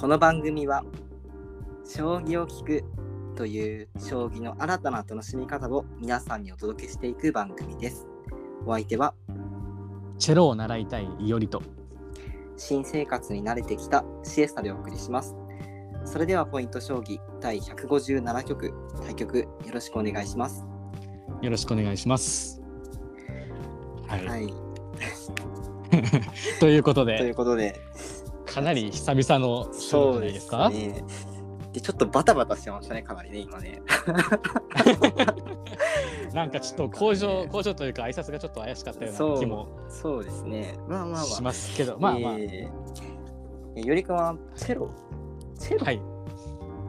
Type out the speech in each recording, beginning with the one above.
この番組は将棋を聞くという将棋の新たな楽しみ方を皆さんにお届けしていく番組です。お相手はチェロを習いたいいおりと。新生活に慣れてきたシエスタでお送りします。それではポイント将棋第157局対局よろしくお願いします。よろしくお願いします。はい。はい。ということといで、うことで、かなり久々の収録じゃないですか？ね。でちょっとバタバタしてましたね、かなりね、今ね。なんかちょっと工場、工場というか挨拶がちょっと怪しかったような気もそうですね。まあまあまあ。しますけど、まあまあ、えーよりかはチェロ？チェロ、はい。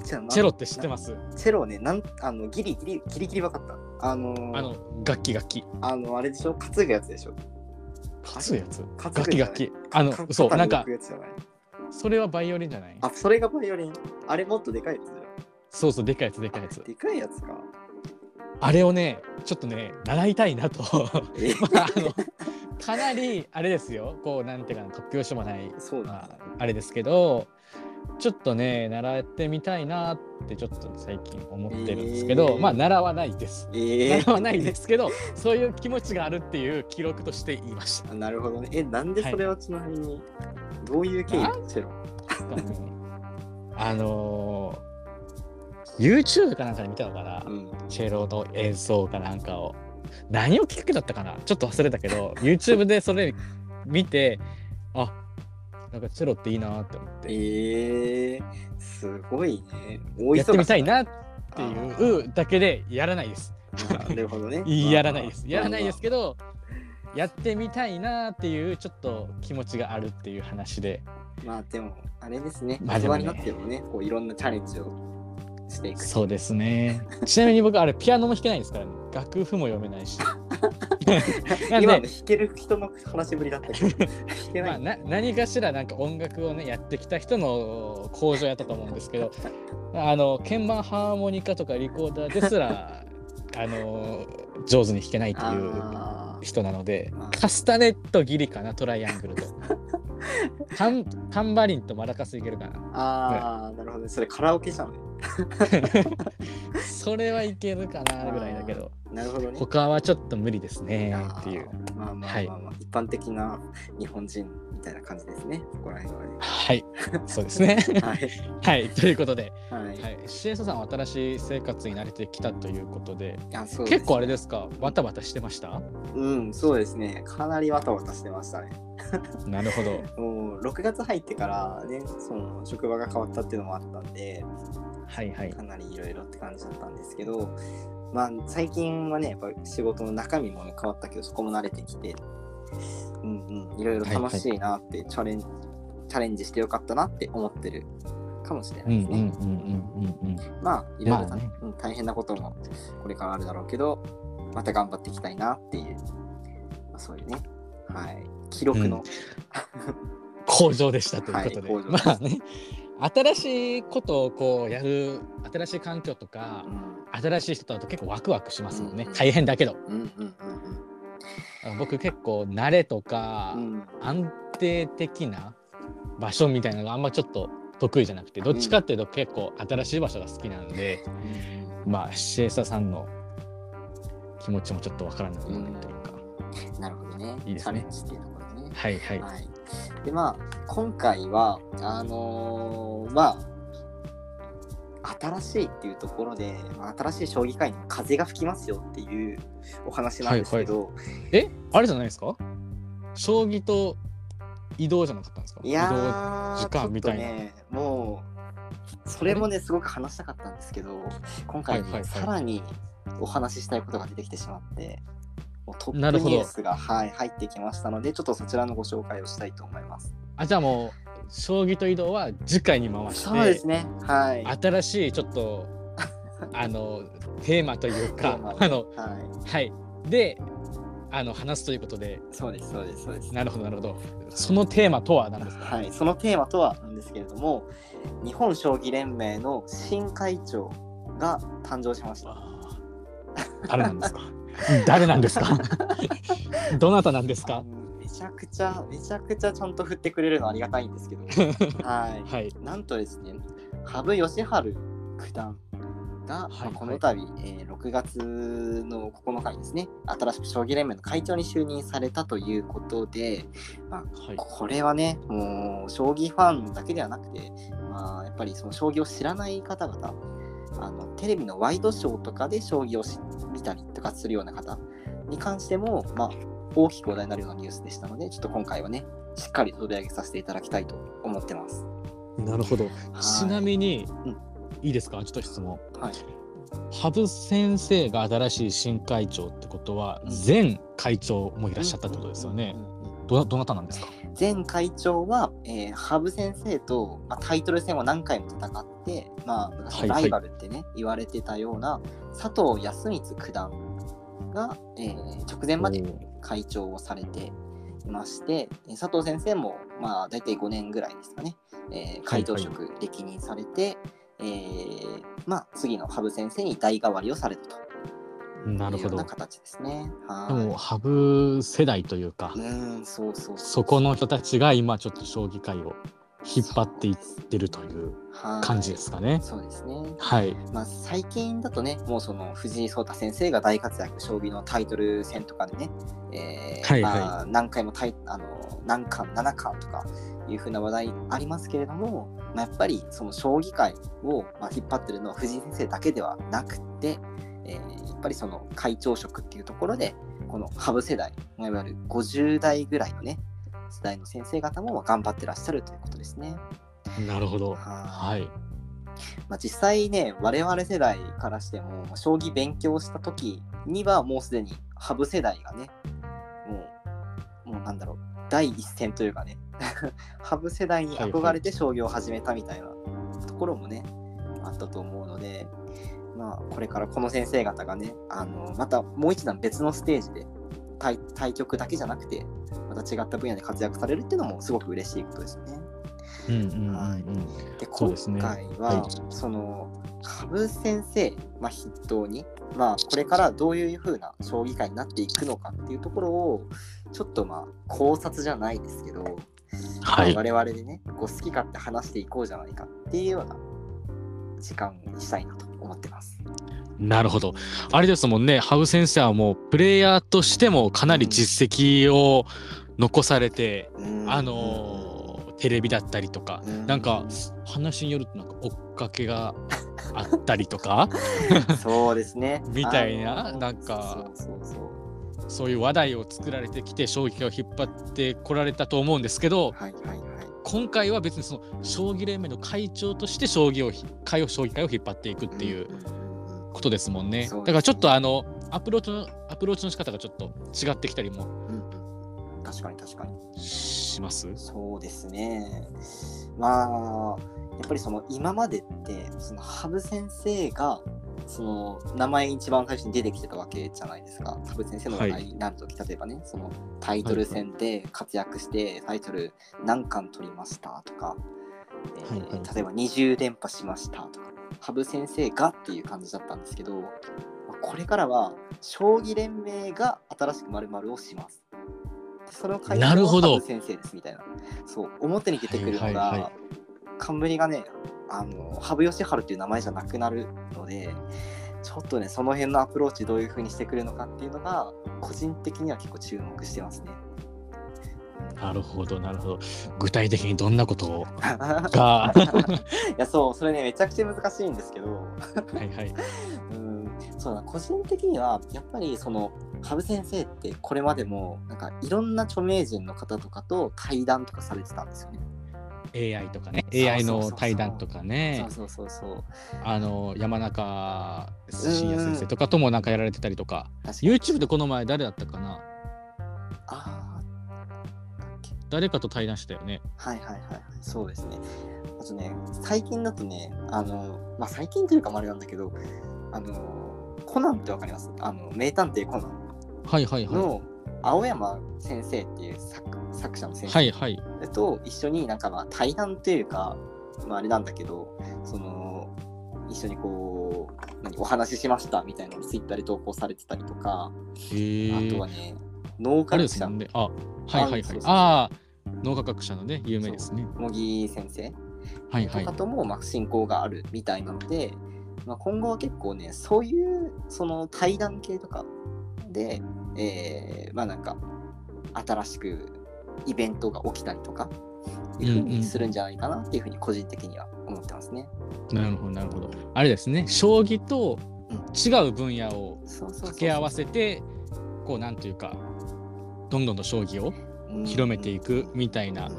チェロって知ってます？チェロね、なんあのギリギリギリギリ分かった。あのーあの、楽器楽器。あのあれでしょ？担ぐやつでしょ？担ぐやつ？楽器楽器。あのか、そう、なんかそれはバイオリンじゃない？あ、それがバイオリン？あれもっとでかいやつ。そうそう、でかいやつ、でかいやつ。でかいやつか。あれをね、ちょっとね、習いたいなと。え？まあ、あのかなりあれですよこうなんていうかな突拍子もない、そうだ、まあ、あれですけどちょっとね習ってみたいなってちょっと最近思ってるんですけど、えーまあ習わないです。えー習わないですけどそういう気持ちがあるっていう記録として言いました。あなるほどね。え、なんでそれはちなみに、どういう経緯なチェロあのー YouTube かなんかで見たのかな、うん。チェロの演奏かなんかを。何をきっかけだったかな？ちょっと忘れたけど YouTube でそれ見てあなんかチェロっていいなって思って。えー、すごいね。大やってみたいっなっていうだけでやらないです。なるほどね。やらないです。まあやらないですけど、やってみたいなっていうちょっと気持ちがあるっていう話で、まあでも、あれですね。まあでもね大人になってもね、こういろんなチャレンジをしていく。そうですね。ちなみに僕、あれ、ピアノも弾けないですからね。楽譜も読めないし。今ので、弾ける人の話ぶりだったけど。まあ、な何かしらなんか音楽をねやってきた人の工場やったと思うんですけど あの鍵盤ハーモニカとかリコーダーですら あの上手に弾けないっていう人なのでカスタネットギリかなトライアングルとタンタンバリンとマラカスいけるかなあー、なるほどね。それカラオケじゃんね。それはいけるかなぐらいだけどなるほどね。他はちょっと無理ですねっていうまあまあまあまあ、一般的な日本人みたいな感じですね。ここら辺はね。はいそうですね はい。はいということで、はい。はい、シエサさんは新しい生活に慣れてきたということでいやそうです結構あれですか？バタバタしてました？うん、そうですね。かなりわたわたしてましたね。なるほどもう6月入ってからね、その職場が変わったっていうのもあったんで、はいはい。かなりいろいろって感じだったんですけど、まあ最近はね、やっぱ仕事の中身もね変わったけど、そこも慣れてきて、うんうん、いろいろ楽しいなって、チャレン、チャレンジしてよかったなって思ってるかもしれなうんいですね。うんうんうんうんうんまあいろいろた、まあね。うん大変なこともこれからあるだろうけど、また頑張っていきたいなっていう、まあ、そういうね、はい、記録の、工場でしたということで、はいまあね新しいことをこうやる新しい環境とかうん。新しい人と会うと結構ワクワクしますもんね、うん。大変だけど。僕結構慣れとか、安定的な場所みたいなのがあんまちょっと得意じゃなくてどっちかっていうと結構新しい場所が好きなんで、まあシエサさんの気持ちもちょっとわからなくもないというか、なるほどね。いいですね。チャレンジっていうところね。はいはい、はい、でまあ今回はあのーまあ新しいっていうところで、まあ、新しい将棋界にも風が吹きますよっていうお話なんですけど、えあれじゃないですか？将棋と移動じゃなかったんですか？い、や移動ー時間みたいな。ねもうそれもねすごく話したかったんですけど今回、ねはいはいはい。さらにお話ししたいことが出てきてしまってトッなるほど。プニュースが、はい、入ってきましたのでちょっとそちらのご紹介をしたいと思います。あじゃあもう将棋と移動は次回に回してそうですねはい。新しいちょっと あのテーマというかあのはい。はい。であの話すということで。そうです、そうです、そうです。なるほどなるほど。そのテーマとは何ですか？はい、そのテーマとはなんですけれども、日本将棋連盟の新会長が誕生しました。誰なんですか？誰なんですか？どなたなんですか？うんちゃくちゃめちゃくちゃちゃんと振ってくれるのはありがたいんですけど。はい。はい。なんとですね羽生善治九段が、はいまあこの度、えー6月の9日にですね新しく将棋連盟の会長に就任されたということで、まあ、はい。これはねもう将棋ファンだけではなくて、まあ、やっぱりその将棋を知らない方々あのテレビのワイドショーとかで将棋をし見たりとかするような方に関しても、まあ、大きく話題になるようなニュースでしたのでちょっと今回はねしっかり取り上げさせていただきたいと思ってます。なるほど。ちなみに、うんいいですか？ちょっと質問。はい羽生先生が新しい新会長ってことは、うん前会長もいらっしゃったってことですよね。どなたなんですか？前会長は、えー羽生先生と、まあ、タイトル戦を何回も戦って、まあ、昔はいはい。ライバルってね、言われてたような佐藤康光九段が、えー直前まで会長をされていまして、えー佐藤先生も、まあ、大体5年ぐらいですかね、えー会長職歴任されて、えーまあ、次の羽生先生に代替わりをされたとなるほど。な形ですね。はでいも羽生世代というか、うん、そうそうそこの人たちが今ちょっと将棋界を引っ張っていってるというはい感じですかね。そうですね。はい。まあ、最近だとね、もうその藤井聡太先生が大活躍、将棋のタイトル戦とかでね、えーはいはいまあ、何回もタイあの何冠、7冠とかいうふうな話題ありますけれども、まあ、やっぱりその将棋界を、まあ、引っ張ってるのは藤井先生だけではなくて、えーやっぱりその会長職っていうところで、この羽生世代、まあいわゆる50代ぐらいのね、世代の先生方も頑張ってらっしゃるということですね。なるほど。はいはい。まあ、実際ね我々世代からしても将棋勉強した時にはもうすでに羽生世代がねもうもうなんだろう第一線というかね 羽生世代に憧れて将棋を始めたみたいなところもね、あったと思うのでまあこれからこの先生方がねあのまたもう一段別のステージで対対局だけじゃなくてまた違った分野で活躍されるっていうのもすごく嬉しいことですよね。で今そうですね回は、はいその羽生先生、まあ、筆頭に、まあ、これからどういう風な将棋界になっていくのかっていうところをちょっとまあ考察じゃないですけど、はい。まあ我々でねこう好き勝手話していこうじゃないかっていうような時間にしたいなと思ってます。なるほど。あれですもんね、羽生先生はもうプレイヤーとしてもかなり実績を残されて、うん。あのーテレビだったりとか、うん。なんか話によるとなんか追っかけがあったりとか？そうですね。みたいなあのなんかそういう話題を作られてきて将棋を引っ張ってこられたと思うんですけどはいはいはい今回は別にその将棋連盟の会長として将棋をひ会を将棋界を引っ張っていくっていうことですもんね。だからちょっとあのアプローチのアプローチの仕方がちょっと違ってきたりもうんうん確かに確かにします？そうですね。まあ、やっぱりその今までって、その羽生先生が、その名前一番最初に出てきてたわけじゃないですか。羽生先生の話題になるとき、例えばね、そのタイトル戦で活躍して、タイトル何冠取りましたとか、えーはいはい例えば20連覇しましたとか、羽生先生がっていう感じだったんですけど、まあこれからは将棋連盟が新しく〇〇をします。でその会長はなるほど羽生先生ですみたいな。そう、表に出てくるのが、はいはいはい冠がね、あの羽生善治っていう名前じゃなくなるので、ちょっとね、その辺のアプローチどういう風にしてくるのかっていうのが、個人的には結構注目してますね。なるほどなるほど。具体的にどんなことを？いがや、そう、それね、めちゃくちゃ難しいんですけど、はいはい うん、そうだ、個人的には、やっぱりその、羽生先生ってこれまでも、なんかいろんな著名人の方とかと対談とかされてたんですよね。AI とかね。AI の対談とかね。そうそうそう。あの山中伸也先生とかともなんかやられてたりとか。確かに。YouTube でこの前誰だったかな？あ誰かと対談したよね。はいはいはいはい、そうですね。あとね、最近だとね、あの、まあ、最近というかもあれなんだけど、あの、コナンってわかります？あの、名探偵コナンはいはいはい。の青山先生っていう作作者の先生はいはい。と一緒になんかまあ対談というか、まあ、あれなんだけど、その、一緒にこう、何お話ししましたみたいなのをツイッターで投稿されてたりとか、へあえとはね、脳科あれ学者ですもんね。あ、はいはいはいあああ、脳科学者のね、有名ですね。茂木先生はいはいとか。とも、まあ、親交があるみたいなので、まあ、今後は結構ねそういうその対談系とかで、えーまあなんか新しくイベントが起きたりとかいうふうにするんじゃないかなっていうふうに個人的には思ってますね。なるほどなるほど。あれですね、将棋と違う分野を掛け合わせて、こうなんていうか、どんどんと将棋をうん。広めていくみたいなうん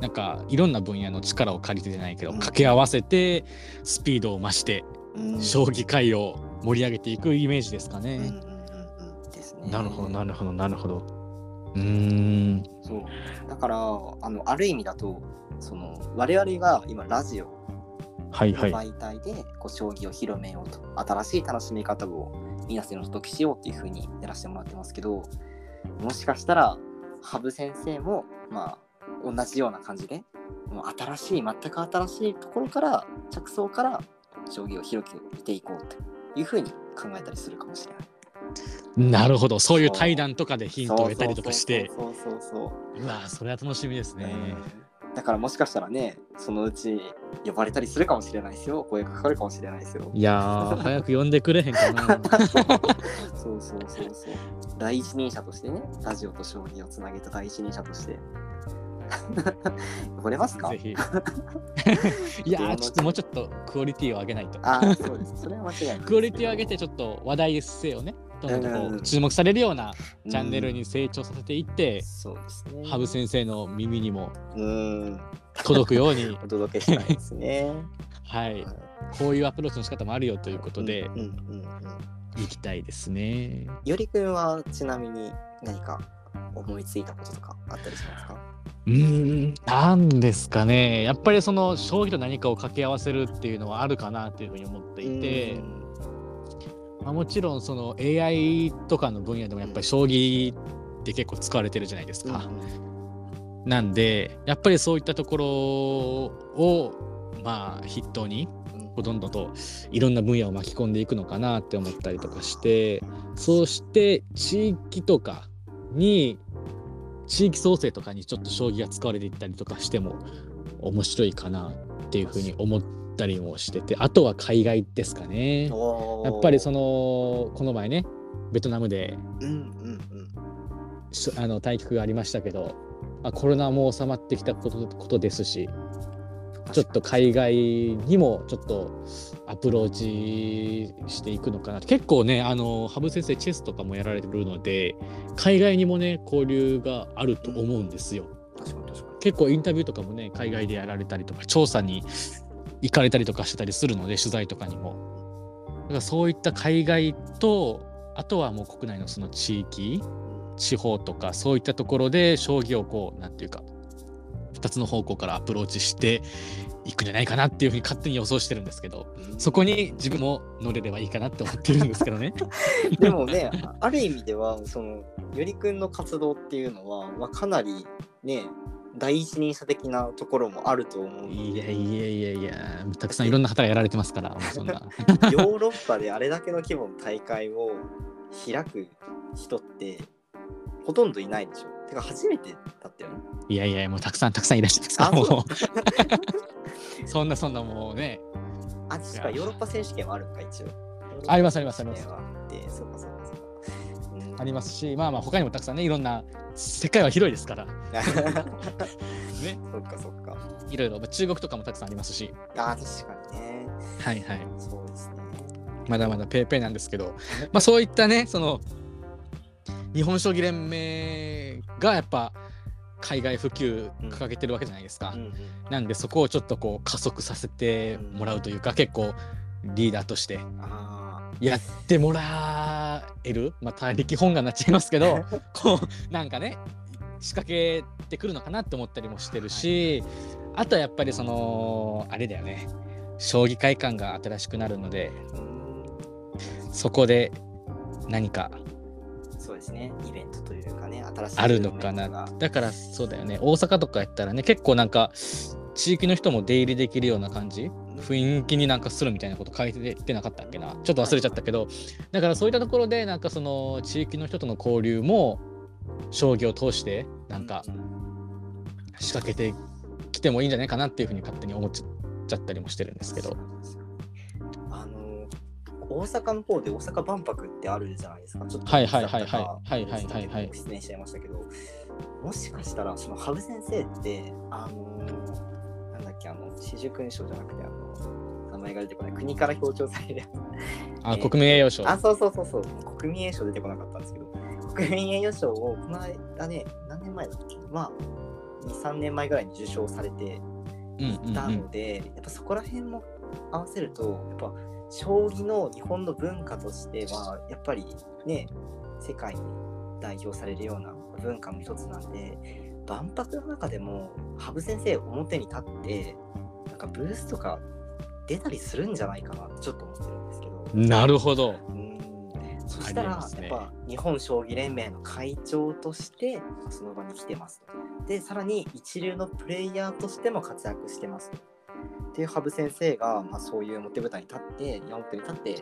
なんかいろんな分野の力を借りてじゃないけどうん。掛け合わせてスピードを増してうん。将棋界を盛り上げていくイメージですかね。うんなるほどなるほどなるほど。うーんそうだからあのある意味だとその我々が今ラジオのはいはい。媒体でこう将棋を広めようと、新しい楽しみ方を皆さんにお届けしようっていうふうにやらせてもらってますけどもしかしたら羽生先生もまあ同じような感じでもう新しい全く新しいところから着想から将棋を広げていこうというふうに考えたりするかもしれない。なるほど。そう。いう対談とかでヒントを得たりとかして。そうそうそうそうわそれは楽しみですね。うん。だからもしかしたらねそのうち呼ばれたりするかもしれないですよ。声がかかるかもしれないですよ。いやー早く呼んでくれへんかな。そうそうそうそう。第一人者としてねラジオと将棋をつなげた第一人者として。呼ばれますか？ぜひ。いやーちょっともうちょっとクオリティを上げないと。ああそうです。それは間違いないクオリティを上げてちょっと話題性をねどんどこうんうん。ううん注目されるようなうん。チャンネルに成長させていって、そうですね。羽生先生の耳にもうん。届くように。お届けしたいですね。はい。こういうアプローチの仕方もあるよということでうんうんうんうん。いきたいですね。よりくんはちなみに何か思いついたこととかあったりしますか？うーんなんですかね。やっぱりその将棋と何かを掛け合わせるっていうのはあるかなっていうふうに思っていて、まあ、もちろんその AI とかの分野でもやっぱり将棋って結構使われてるじゃないですか。なんでやっぱりそういったところをまあ筆頭にどんどんといろんな分野を巻き込んでいくのかなって思ったりとかしてそうして地域とかに地域創生とかにちょっと将棋が使われていったりとかしても面白いかなっていうふうに思ったりもしててあとは海外ですかね。やっぱりそののこの前ねベトナムでうんうんうん。しあの対局がありましたけど、まあ、コロナも収まってきたことことですしちょっと海外にもちょっとアプローチしていくのかな。結構ねあの羽生先生チェスとかもやられてるので海外にもね交流があると思うんですよ。確かに確かに。結構インタビューとかもね海外でやられたりとか調査に行かれたりとかしてたりするので取材とかにも。だからそういった海外とあとはもう国内のその地域地方とかそういったところで将棋をこうなんていうか2つの方向からアプローチしていくんじゃないかなっていうふうに勝手に予想してるんですけどそこに自分も乗れればいいかなって思ってるんですけどね。でもね、ある意味では、その、よりくんの活動っていうのは、まあ、かなりね、第一人者的なところもあると思う。いやいやいやいやたくさんいろんな方がやられてますからそんな。ヨーロッパであれだけの規模の大会を開く人って、ほとんどいないでしょ。てか、初めてだったよね。いやいやもうたくさんたくさんいらっしゃいますからもう そんなそんなもうねあ、確かヨーロッパ選手権はあるんか、一応。ありますありますありますて、そうかそうありますしまあまあ他にもたくさんねいろんな世界は広いですから。ね。そっかそっか。いろいろまあ中国とかもたくさんありますし。あー確かにね。はいはい。そうですね。まだまだペーペーなんですけど、まあそういったね、その日本将棋連盟がやっぱ海外普及掲げてるわけじゃないですか。うんうん。なんでそこをちょっとこう加速させてもらうというか、結構リーダーとしてあやってもらえる、まあ大力本願になっちゃいますけど、こうなんかね、仕掛けてくるのかなって思ったりもしてるし、あとはやっぱりその、あれだよね、将棋会館が新しくなるので、そこで何かそうですね。イベントというかね、新しいあるのかな。だからそうだよね。大阪とかやったらね、結構なんか地域の人も出入りできるような感じ雰囲気になんかするみたいなこと書いててなかったっけな？ちょっと忘れちゃったけど、だからそういったところでなんかその地域の人との交流も将棋を通してなんか仕掛けてきてもいいんじゃないかなっていうふうに勝手に思っちゃったりもしてるんですけど。あの大阪の方で大阪万博ってあるじゃないですか。ちょっとはいはいはいはい。はいはいはいはい出演しちゃいましたけど、もしかしたらその羽生先生ってあのっけあの四十勲章じゃなくてあの名前が出てこない国から表彰されるやつ。あ、えー国民栄誉賞。あ、そうそうそうそう。国民栄誉賞出てこなかったんですけど、国民栄誉賞をこの間ね、何年前だっけ？まあ、2、3年前ぐらいに受賞されてうんいたので、やっぱそこら辺も合わせると、やっぱ将棋の日本の文化としては、やっぱりね、世界に代表されるような文化の一つなんで、万博の中でも羽生先生表に立って、なんかブースとか出たりするんじゃないかなってちょっと思ってるんですけど。なるほど。うんそしたら、ねやっぱ日本将棋連盟の会長としてその場に来てますと。で、さらに一流のプレイヤーとしても活躍してますと。っていう羽生先生が、まあ、そういう表舞台に立って、表に立って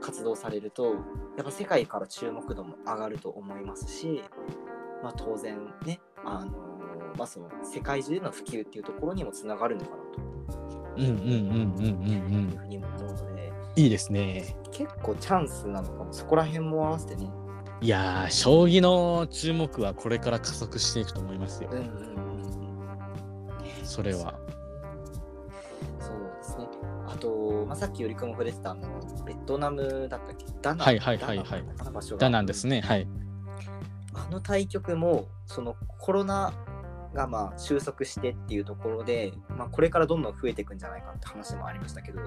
活動されると、やっぱ世界から注目度も上がると思いますし、まあ、当然ね、あのまあ、その世界中での普及っていうところにもつながるのかなうんうんうんうんうんう。というんふうにも思うので、いいですね。結構チャンスなのかも、そこら辺も合わせてね、いやー、将棋の注目はこれから加速していくと思いますようん。うんうんそれは。そうですね。あと、まあ、さっきよりくんも触れてたあのベトナムだったっけ？ダナンはいはいはいはいダナンですね。はい。あの対局もそのコロナがまあ収束してっていうところで、まあ、これからどんどん増えていくんじゃないかって話もありましたけど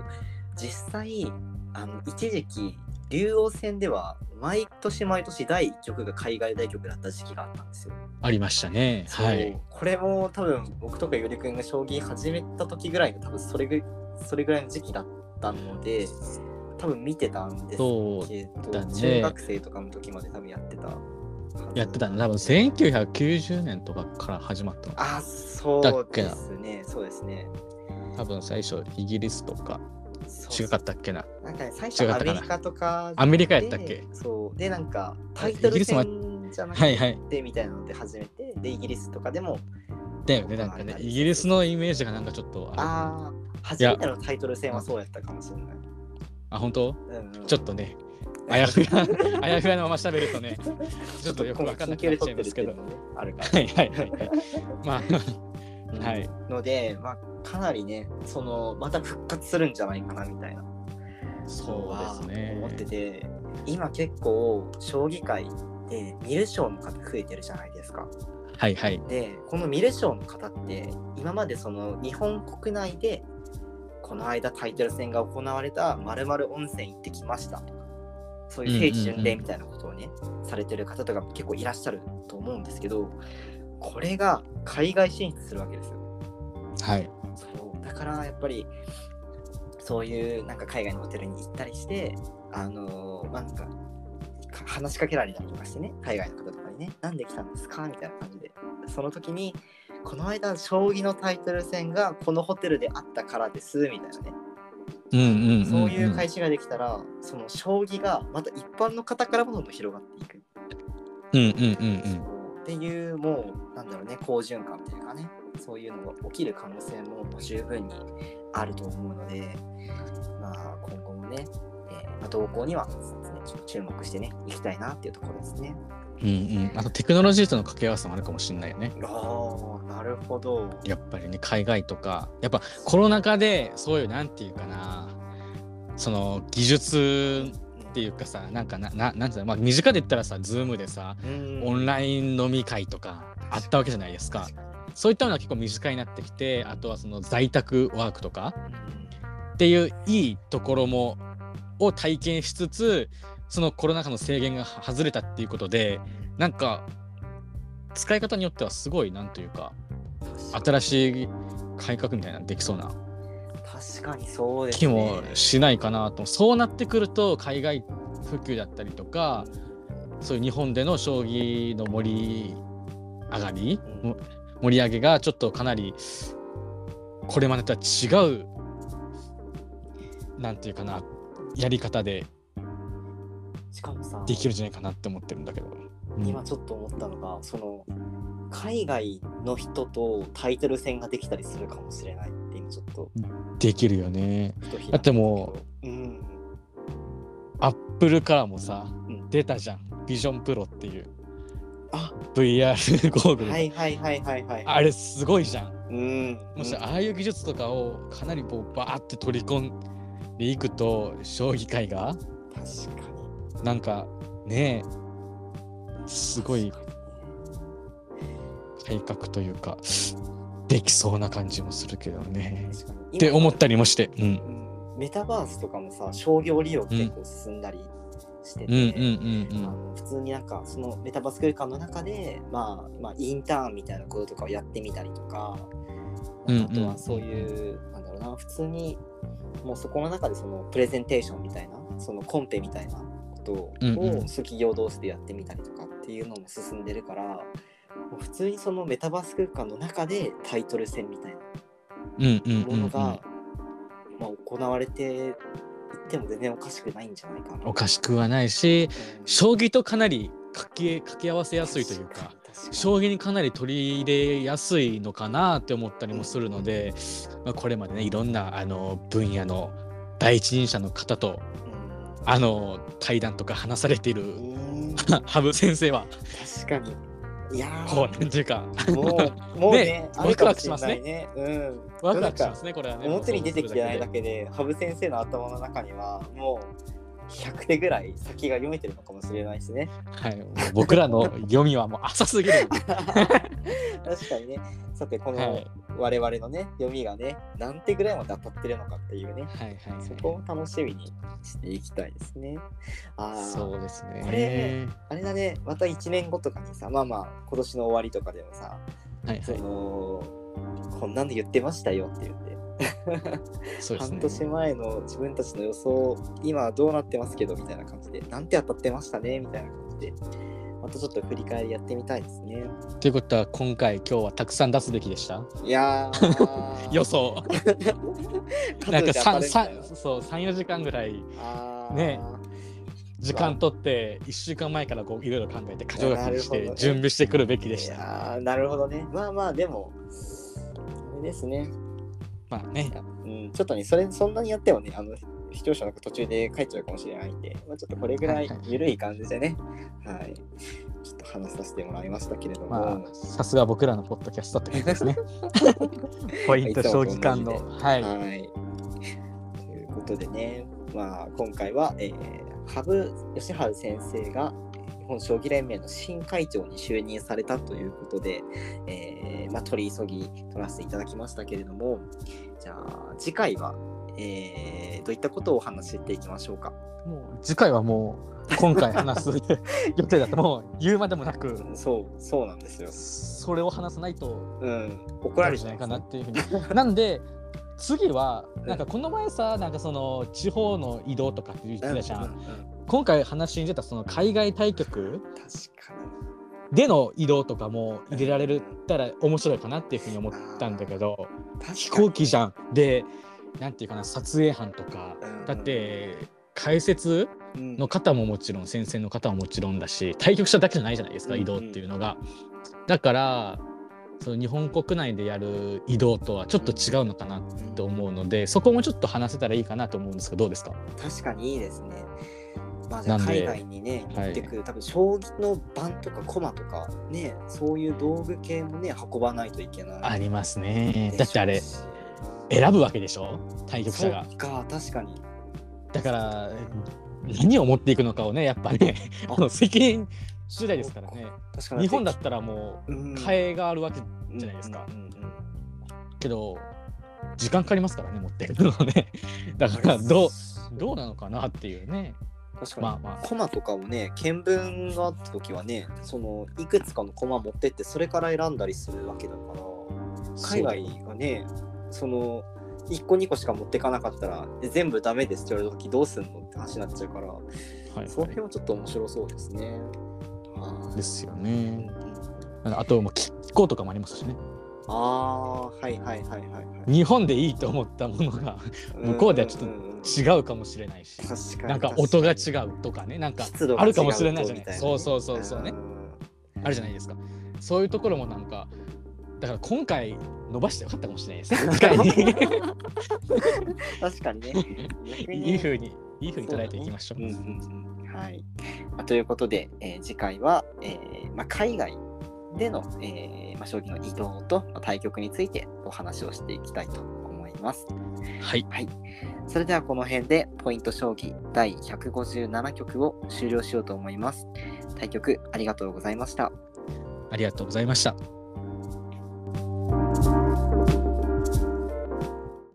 実際あの一時期竜王戦では毎年毎年第1局が海外対局だった時期があったんですよ。ありましたね。はい。これも多分僕とかゆりくんが将棋始めた時ぐらいが多分それぐそれぐらいの時期だったので多分見てたんですけど、だね中学生とかの時まで多分やってたやってたの。多分1990年とかから始まったの。あそうですねそうですね多分最初イギリスとか違かったっけな。なんかね最初アメリカとかアメリカやったっけ？でそうでなんかタイトル戦じゃなくはいはい。てみたいなので始めてでイギリスとかでもだよね。なんかね、イギリスのイメージがなんかちょっと。ああ初めてのタイトル戦はそうやったかもしれない、あ、本当？うんうんちょっとね、あやふや、あやふやのまま喋るとね、ちょっとよくわかんなくなっちゃいますけど。あるからはいはいはいはい。まあ、うんはいので、まあ、かなりねそのまた復活するんじゃないかなみたいなそうですね。思ってて今結構将棋界で見る将の方増えてるじゃないですか。はいはい。でこの見る将の方って今までその日本国内でこの間タイトル戦が行われた〇〇温泉行ってきましたそういう聖地巡礼みたいなことをね、されてる方とかも結構いらっしゃると思うんですけどこれが海外進出するわけですよ。はい。そうだからやっぱりそういうなんか海外のホテルに行ったりしてあのーまあなんかか話しかけられたりとかしてね海外の方とかにねなんで来たんですかみたいな感じでその時にこの間将棋のタイトル戦がこのホテルであったからですみたいなね。そういう開始ができたらその将棋がまた一般の方からもどんどん広がっていく。うんうんうんっていうもうなんだろうね好循環というかね。そういうのが起きる可能性も十分にあると思うのでまあ今後もね、動向にはねちょっと注目してねいきたいなっていうところですね。うん。うんうん。あとテクノロジーとの掛け合わせもあるかもしれないよね。ああなるほど。やっぱりね、海外とか、やっぱコロナ禍でそういう、なんていうかな、その技術っていうかさ、なんかな、ななんていうの、まあ身近で言ったらさ、 Zoom でさ、うんオンライン飲み会とかあったわけじゃないですか。そういったのは結構身近になってきて、あとはその在宅ワークとかっていういいところもを体験しつつ、そのコロナ禍の制限が外れたっていうことで、なんか使い方によってはすごいなんというか新しい改革みたいなのできそうな確かにそうです気ね。もしないかなと、そうなってくると海外普及だったりとかそういう日本での将棋の盛り上がり、うんも盛り上げがちょっとかなりこれまでとは違うなんていうかなやり方でしかもさできるんじゃないかなって思ってるんだけど。うん。今ちょっと思ったのがその海外の人とタイトル戦ができたりするかもしれないって今ちょっとできるよね。だってもう、うん、アップルからもさ、うん。出たじゃん。ビジョンプロっていう。あ。VR ゴーグル。はいはいはいはいはい。あれすごいじゃん。うん。もしああいう技術とかをかなりこうバーって取り込んでいくと将棋界が？確かに。なんかねすごい。改革というかできそうな感じもするけどね。って思ったりもして。うん。うんメタバースとかもさ商業利用結構進んだりしてて、うんうんうんあの普通になんかそのメタバース空間の中で、まあ、まあインターンみたいなこととかをやってみたりとか、うん。あとはそういう、なんだろうな普通にもうそこの中でそのプレゼンテーションみたいなそのコンペみたいなことを、企業同士でやってみたりとかっていうのも進んでるからもう普通にそのメタバース空間の中でタイトル戦みたいなものが、まあ、行われていっても全然おかしくないんじゃないかな。おかしくはないしうん。将棋とかなり掛け掛け合わせやすいというか将棋にかなり取り入れやすいのかなって思ったりもするので、まあ、これまでねいろんなあの分野の第一人者の方とあの対談とか話されている 羽生先生は確かに。いやーこうなんていうかもう、もうね、ねあるかもしれないね。うん。ワクワクしますねこれはね。表に出てきてないだけけで、羽生先生の頭の中には、もう100手ぐらい先が読めてるのかもしれないですね。はい、僕らの読みはもう浅すぎる。確かにね。さて、こはのい我々のね、読みがね、何手ぐらいまで当たってるのかっていうね、はいはい、はい。そこを楽しみにしていきたいですね。ああ、そうですね。これあれだね、また1年後とかにさ、まあまあ、今年の終わりとかでもさ、そはいはい。のこんなんで言ってましたよって言って、そうですね。半年前の自分たちの予想今はどうなってますけどみたいな感じでなんて当たってましたねみたいな感じでまたちょっと振り返りやってみたいですね。ということは今回今日はたくさん出すべきでした？いやー。予想。数 なんかで当たるみた三いな三そう三四時間ぐらいね時間取って一週間前からこういろいろ考えて箇条書きにして準備してくるべきでいした。なるほどね。まあまあでもあれですね、まあね。うん、ちょっとねそれそんなにやってもねあの視聴者の途中で帰っちゃうかもしれないんで、まあ、ちょっとこれぐらい緩い感じでね、はい、ちょっと話させてもらいましたけれども、まあさすが僕らのポッドキャストって感じですね。ポイント将棋間の。はい。はい。ということでね、まあ、今回は、えー、羽生善治先生が日本将棋連盟の新会長に就任されたということで、えーまあ、取り急ぎ取らせていただきましたけれども、じゃあ次回は、えーどういったことをお話ししていきましょうか？もう次回はもう今回話す予定だともう言うまでもなくうん そう、そうなんですよ。それを話さないとうん、怒怒られるんじゃないかなっていうふうに。なんで次はなんかこの前さなんかその地方の移動とかって言ってたじゃん。うんうんうん今回話に出たその海外対局。での移動とかも入れられたら面白いかなっていうふうに思ったんだけど飛行機じゃんでなんていうかな撮影班とかうんだって解説うんの方ももちろん先生の方ももちろんだし対局者だけじゃないじゃないですかうん移動っていうのが。だからその日本国内でやる移動とはちょっと違うのかなと思うのでそこもちょっと話せたらいいかなと思うんですけどどうですか？確かにいいですね。まあ、海外にね、行ってくる、多分将棋の盤とか駒とか、ね、そういう道具系もね、運ばないといけない。ありますね。だってあれ選ぶわけでしょ？対局者が。そうか、確かに。だから何を持っていくのかをねやっぱねあ。あの責任次第ですからね。確かに。日本だったらもううん。替えがあるわけじゃないですか。うんうんうんけど時間かかりますからね持っていくのね。だからどうどうなのかなっていうね確かに、まあまあ。駒とかをね、見聞があった時はね、そのいくつかの駒持ってって、それから選んだりするわけだから、海外がね、その1個2個しか持ってかなかったら、え全部ダメですって言われた時どうすんのって話になっちゃうから、はいはい。その辺もちょっと面白そうですね。はい。ですよね。んあともう気候とかもありますしねああ、はいはいはいはいはい。日本でいいと思ったものが向こうではちょっと違うかもしれないし確かになんか音が違確かうとかねなんかあるかもしれないじゃない。違うとみたそうそうそうそうね。ん。あるじゃないですか。そういうところもなんかだから今回伸ばしてよかったかもしれないです。機会に。確かにね。いい風にいい風に捉えていきましょう。うんうんうん。はい、まあということで、えー次回は、えーまあ、海外での、えー、まあ、将棋の移動と対局についてお話をしていきたいと思います。はい、はい、それではこの辺でポイント将棋第157局を終了しようと思います。対局ありがとうございました。ありがとうございました。